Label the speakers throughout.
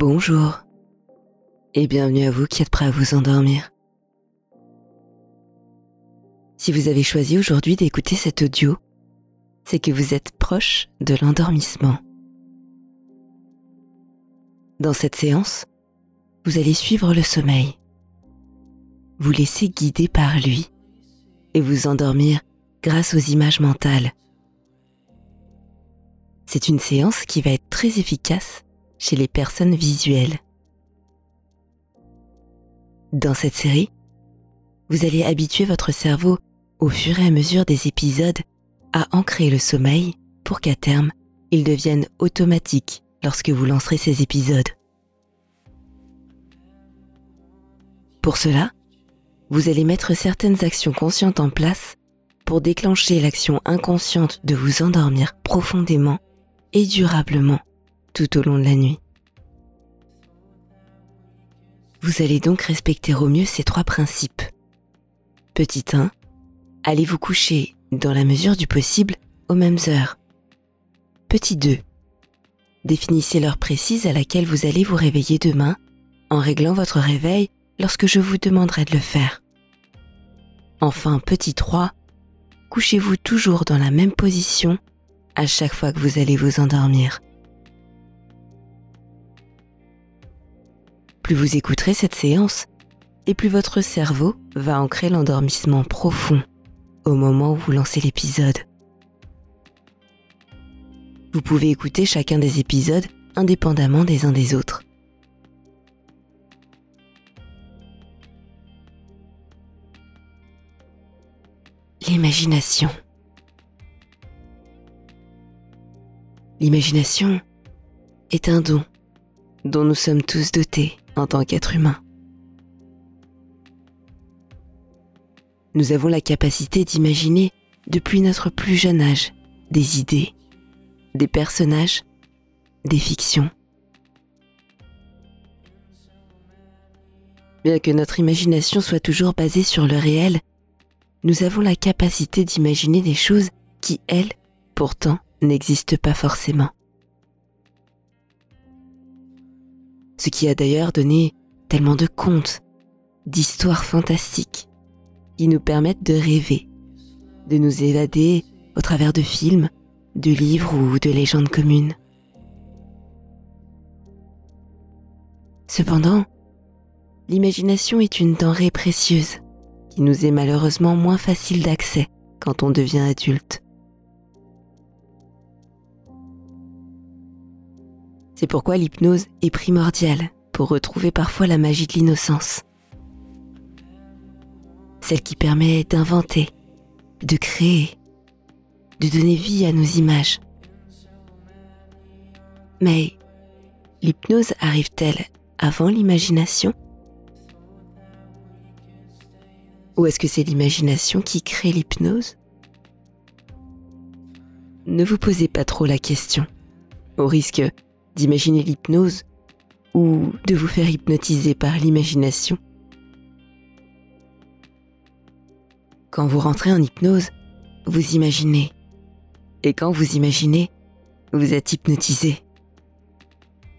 Speaker 1: Bonjour et bienvenue à vous qui êtes prêts à vous endormir. Si vous avez choisi aujourd'hui d'écouter cet audio, c'est que vous êtes proche de l'endormissement. Dans cette séance, vous allez suivre le sommeil, vous laisser guider par lui et vous endormir grâce aux images mentales. C'est une séance qui va être très efficace chez les personnes visuelles. Dans cette série, vous allez habituer votre cerveau au fur et à mesure des épisodes à ancrer le sommeil pour qu'à terme, il devienne automatique lorsque vous lancerez ces épisodes. Pour cela, vous allez mettre certaines actions conscientes en place pour déclencher l'action inconsciente de vous endormir profondément et durablement tout au long de la nuit. Vous allez donc respecter au mieux ces trois principes. Petit 1, allez vous coucher dans la mesure du possible aux mêmes heures. Petit 2, définissez l'heure précise à laquelle vous allez vous réveiller demain en réglant votre réveil lorsque je vous demanderai de le faire. Enfin, petit 3, couchez-vous toujours dans la même position à chaque fois que vous allez vous endormir. Plus vous écouterez cette séance, et plus votre cerveau va ancrer l'endormissement profond au moment où vous lancez l'épisode. Vous pouvez écouter chacun des épisodes indépendamment des uns des autres. L'imagination. L'imagination est un don dont nous sommes tous dotés en tant qu'être humain. Nous avons la capacité d'imaginer depuis notre plus jeune âge des idées, des personnages, des fictions. Bien que notre imagination soit toujours basée sur le réel, nous avons la capacité d'imaginer des choses qui, elles, pourtant, n'existent pas forcément. Ce qui a d'ailleurs donné tellement de contes, d'histoires fantastiques qui nous permettent de rêver, de nous évader au travers de films, de livres ou de légendes communes. Cependant, l'imagination est une denrée précieuse qui nous est malheureusement moins facile d'accès quand on devient adulte. C'est pourquoi l'hypnose est primordiale pour retrouver parfois la magie de l'innocence. Celle qui permet d'inventer, de créer, de donner vie à nos images. Mais l'hypnose arrive-t-elle avant l'imagination? Ou est-ce que c'est l'imagination qui crée l'hypnose? Ne vous posez pas trop la question, au risque d'imaginer l'hypnose ou de vous faire hypnotiser par l'imagination. Quand vous rentrez en hypnose, vous imaginez. Et quand vous imaginez, vous êtes hypnotisé.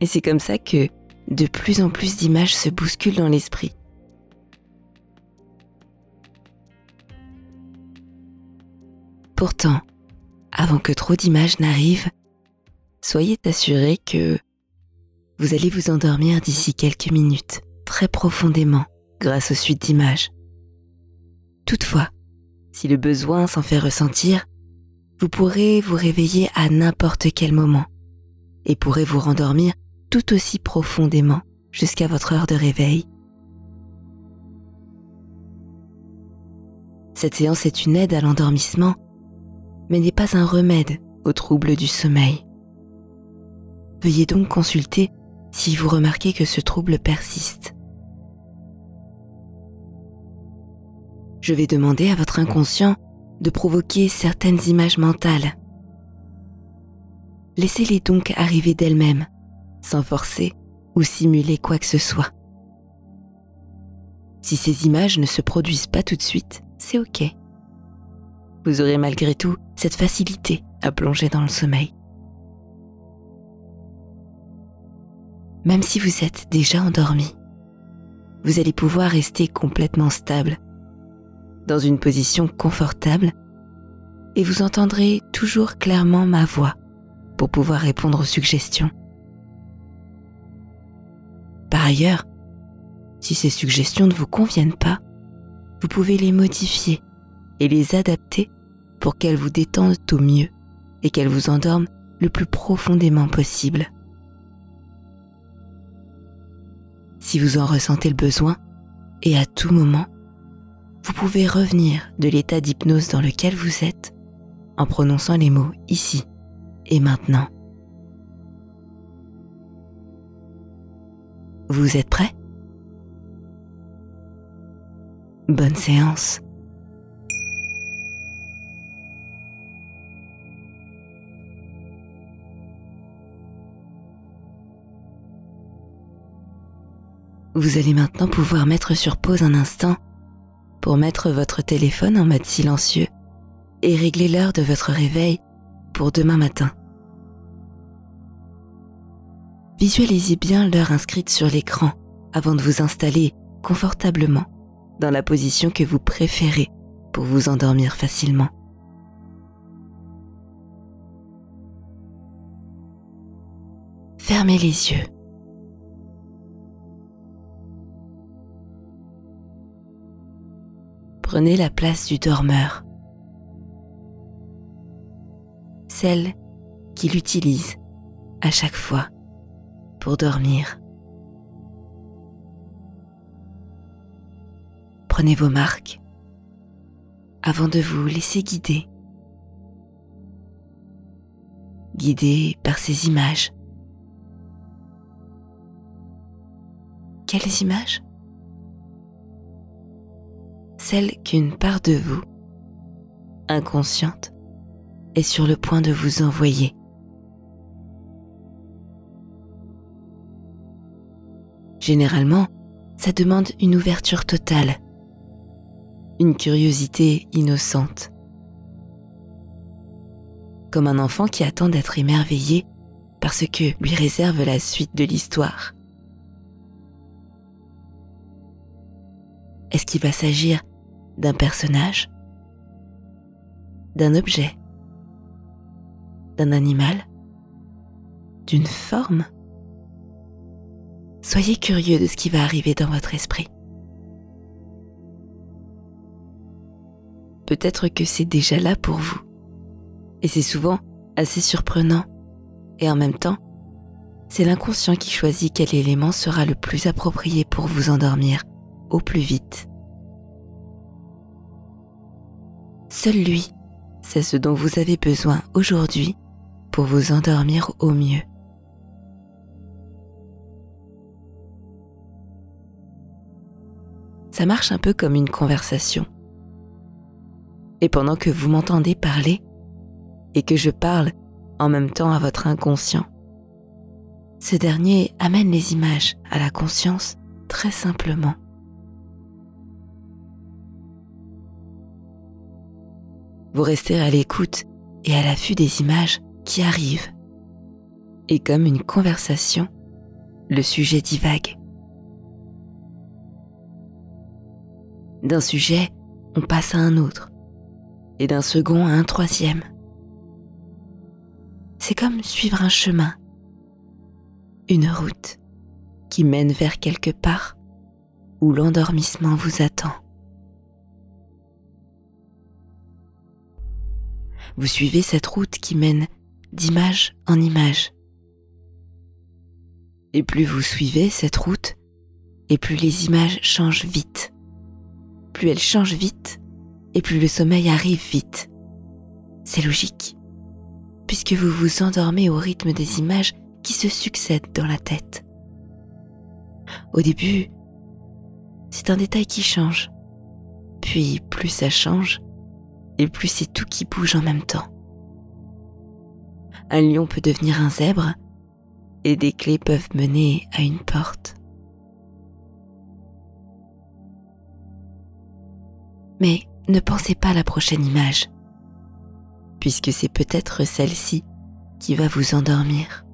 Speaker 1: Et c'est comme ça que de plus en plus d'images se bousculent dans l'esprit. Pourtant, avant que trop d'images n'arrivent, soyez assuré que vous allez vous endormir d'ici quelques minutes, très profondément, grâce aux suites d'images. Toutefois, si le besoin s'en fait ressentir, vous pourrez vous réveiller à n'importe quel moment et pourrez vous rendormir tout aussi profondément jusqu'à votre heure de réveil. Cette séance est une aide à l'endormissement, mais n'est pas un remède aux troubles du sommeil. Veuillez donc consulter si vous remarquez que ce trouble persiste. Je vais demander à votre inconscient de provoquer certaines images mentales. Laissez-les donc arriver d'elles-mêmes, sans forcer ou simuler quoi que ce soit. Si ces images ne se produisent pas tout de suite, c'est OK. Vous aurez malgré tout cette facilité à plonger dans le sommeil. Même si vous êtes déjà endormi, vous allez pouvoir rester complètement stable, dans une position confortable, et vous entendrez toujours clairement ma voix pour pouvoir répondre aux suggestions. Par ailleurs, si ces suggestions ne vous conviennent pas, vous pouvez les modifier et les adapter pour qu'elles vous détendent au mieux et qu'elles vous endorment le plus profondément possible. Si vous en ressentez le besoin, et à tout moment, vous pouvez revenir de l'état d'hypnose dans lequel vous êtes en prononçant les mots ici et maintenant. Vous êtes prêt? Bonne séance. Vous allez maintenant pouvoir mettre sur pause un instant pour mettre votre téléphone en mode silencieux et régler l'heure de votre réveil pour demain matin. Visualisez bien l'heure inscrite sur l'écran avant de vous installer confortablement dans la position que vous préférez pour vous endormir facilement. Fermez les yeux. Prenez la place du dormeur, celle qu'il utilise à chaque fois pour dormir. Prenez vos marques avant de vous laisser guider. Guider par ces images. Quelles images? Celle qu'une part de vous, inconsciente, est sur le point de vous envoyer. Généralement, ça demande une ouverture totale, une curiosité innocente, comme un enfant qui attend d'être émerveillé par ce que lui réserve la suite de l'histoire. Est-ce qu'il va s'agir d'un personnage, d'un objet, d'un animal, d'une forme. Soyez curieux de ce qui va arriver dans votre esprit. Peut-être que c'est déjà là pour vous. Et c'est souvent assez surprenant. Et en même temps, c'est l'inconscient qui choisit quel élément sera le plus approprié pour vous endormir au plus vite. Seul lui sait ce dont vous avez besoin aujourd'hui pour vous endormir au mieux. Ça marche un peu comme une conversation. Et pendant que vous m'entendez parler et que je parle en même temps à votre inconscient, ce dernier amène les images à la conscience très simplement. Vous restez à l'écoute et à l'affût des images qui arrivent. Et comme une conversation, le sujet divague. D'un sujet, on passe à un autre, et d'un second à un troisième. C'est comme suivre un chemin, une route qui mène vers quelque part où l'endormissement vous attend. Vous suivez cette route qui mène d'image en image. Et plus vous suivez cette route, et plus les images changent vite. Plus elles changent vite, et plus le sommeil arrive vite. C'est logique, puisque vous vous endormez au rythme des images qui se succèdent dans la tête. Au début, c'est un détail qui change. Puis plus ça change, et plus c'est tout qui bouge en même temps. Un lion peut devenir un zèbre et des clés peuvent mener à une porte. Mais ne pensez pas à la prochaine image, puisque c'est peut-être celle-ci qui va vous endormir.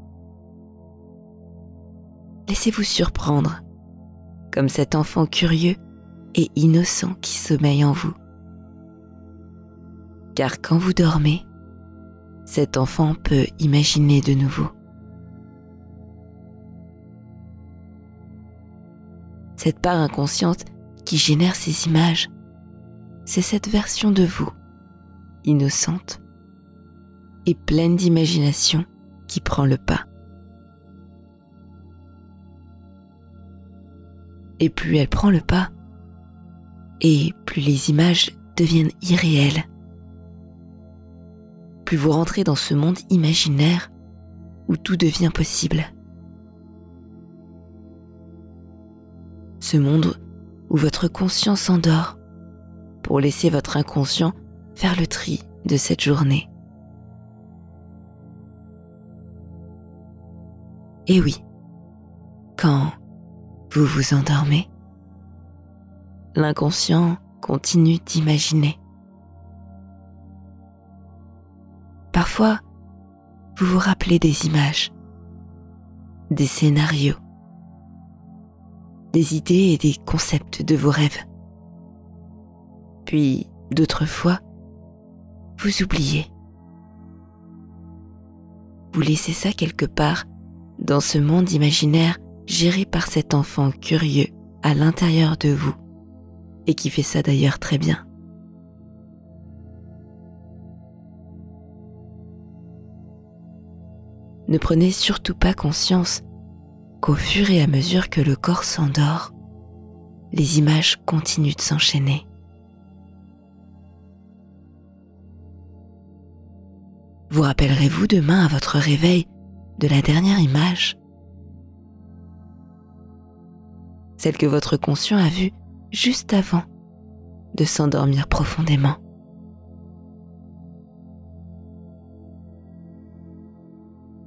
Speaker 1: laissez-vous surprendre, comme cet enfant curieux et innocent qui sommeille en vous. Car quand vous dormez, cet enfant peut imaginer de nouveau. Cette part inconsciente qui génère ces images, c'est cette version de vous, innocente et pleine d'imagination, qui prend le pas. Et plus elle prend le pas, et plus les images deviennent irréelles, plus vous rentrez dans ce monde imaginaire où tout devient possible. Ce monde où votre conscience s'endort pour laisser votre inconscient faire le tri de cette journée. Et oui, quand vous vous endormez, l'inconscient continue d'imaginer. Parfois, vous vous rappelez des images, des scénarios, des idées et des concepts de vos rêves. Puis, d'autres fois, vous oubliez. Vous laissez ça quelque part dans ce monde imaginaire géré par cet enfant curieux à l'intérieur de vous, et qui fait ça d'ailleurs très bien. Ne prenez surtout pas conscience qu'au fur et à mesure que le corps s'endort, les images continuent de s'enchaîner. Vous rappellerez-vous demain à votre réveil de la dernière image? Celle que votre conscient a vue juste avant de s'endormir profondément.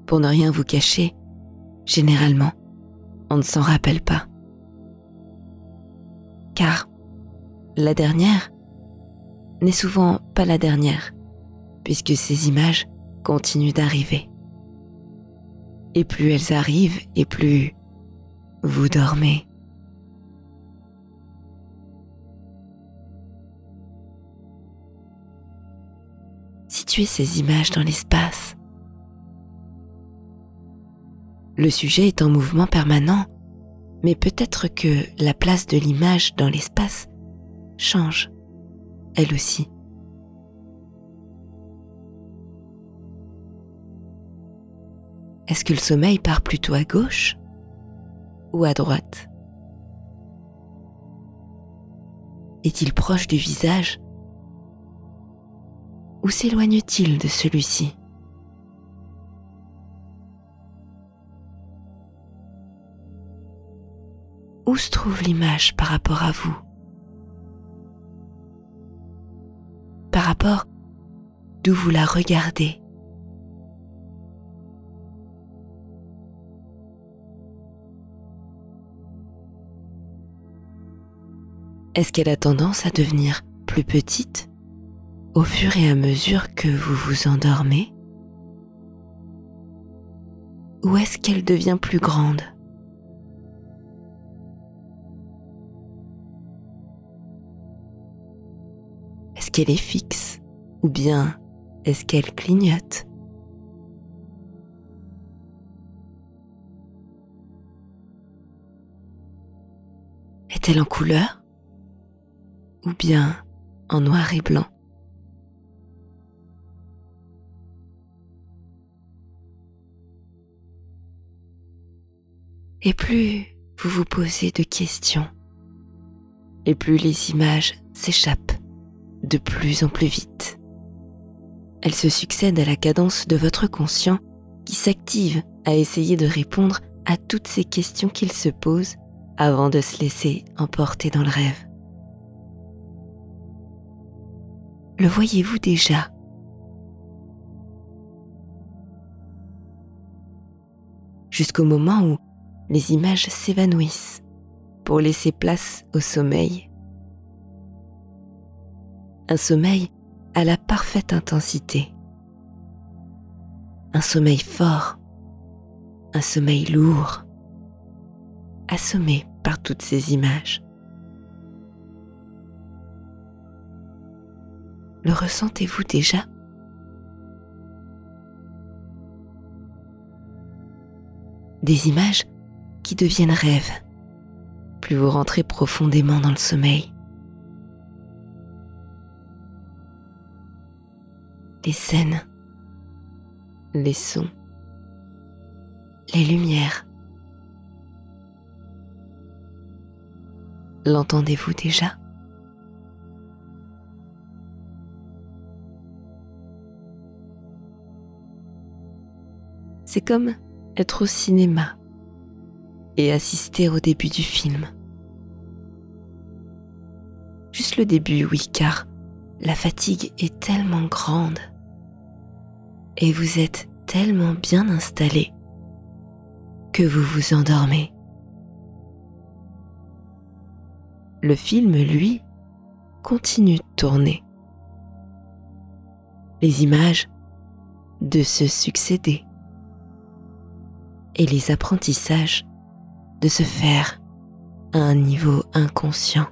Speaker 1: Pour ne rien vous cacher, généralement, on ne s'en rappelle pas. Car la dernière n'est souvent pas la dernière, puisque ces images continuent d'arriver. Et plus elles arrivent, et plus vous dormez. Situez ces images dans l'espace le sujet est en mouvement permanent, mais peut-être que la place de l'image dans l'espace change, elle aussi. Est-ce que le sommeil part plutôt à gauche ou à droite? Est-il proche du visage ou s'éloigne-t-il de celui-ci? Où se trouve l'image par rapport à vous Par rapport d'où vous la regardez Est-ce qu'elle a tendance à devenir plus petite au fur et à mesure que vous vous endormez Ou est-ce qu'elle devient plus grande qu'elle est fixe ou bien est-ce qu'elle clignote? Est-elle en couleur ou bien en noir et blanc? Et plus vous vous posez de questions, et plus les images s'échappent de plus en plus vite. Elle se succède à la cadence de votre conscient qui s'active à essayer de répondre à toutes ces questions qu'il se pose avant de se laisser emporter dans le rêve. Le voyez-vous déjà? Jusqu'au moment où les images s'évanouissent pour laisser place au sommeil un sommeil à la parfaite intensité. Un sommeil fort, un sommeil lourd, assommé par toutes ces images. Le ressentez-vous déjà? Des images qui deviennent rêves, plus vous rentrez profondément dans le sommeil. Les scènes, les sons, les lumières. L'entendez-vous déjà? C'est comme être au cinéma et assister au début du film. Juste le début, oui, car la fatigue est tellement grande et vous êtes tellement bien installé que vous vous endormez. Le film, lui, continue de tourner. Les images de se succéder et les apprentissages de se faire à un niveau inconscient.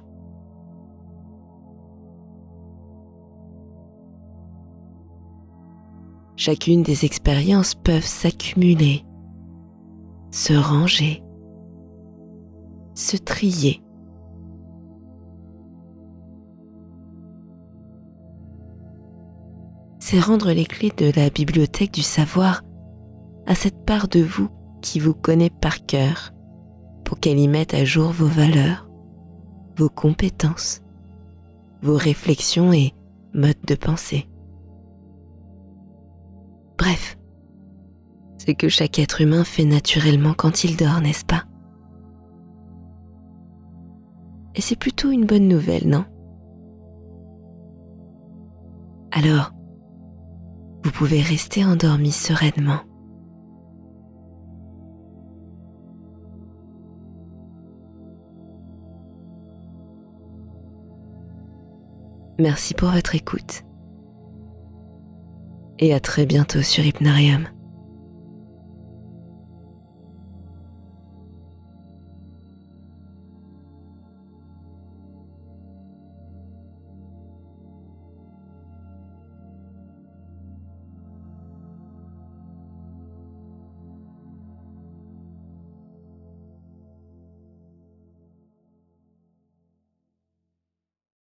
Speaker 1: Chacune des expériences peuvent s'accumuler, se ranger, se trier. C'est rendre les clés de la bibliothèque du savoir à cette part de vous qui vous connaît par cœur pour qu'elle y mette à jour vos valeurs, vos compétences, vos réflexions et modes de pensée. Bref, ce que chaque être humain fait naturellement quand il dort, n'est-ce pas? Et c'est plutôt une bonne nouvelle, non? Alors, vous pouvez rester endormi sereinement. Merci pour votre écoute. Et à très bientôt sur Hypnarium.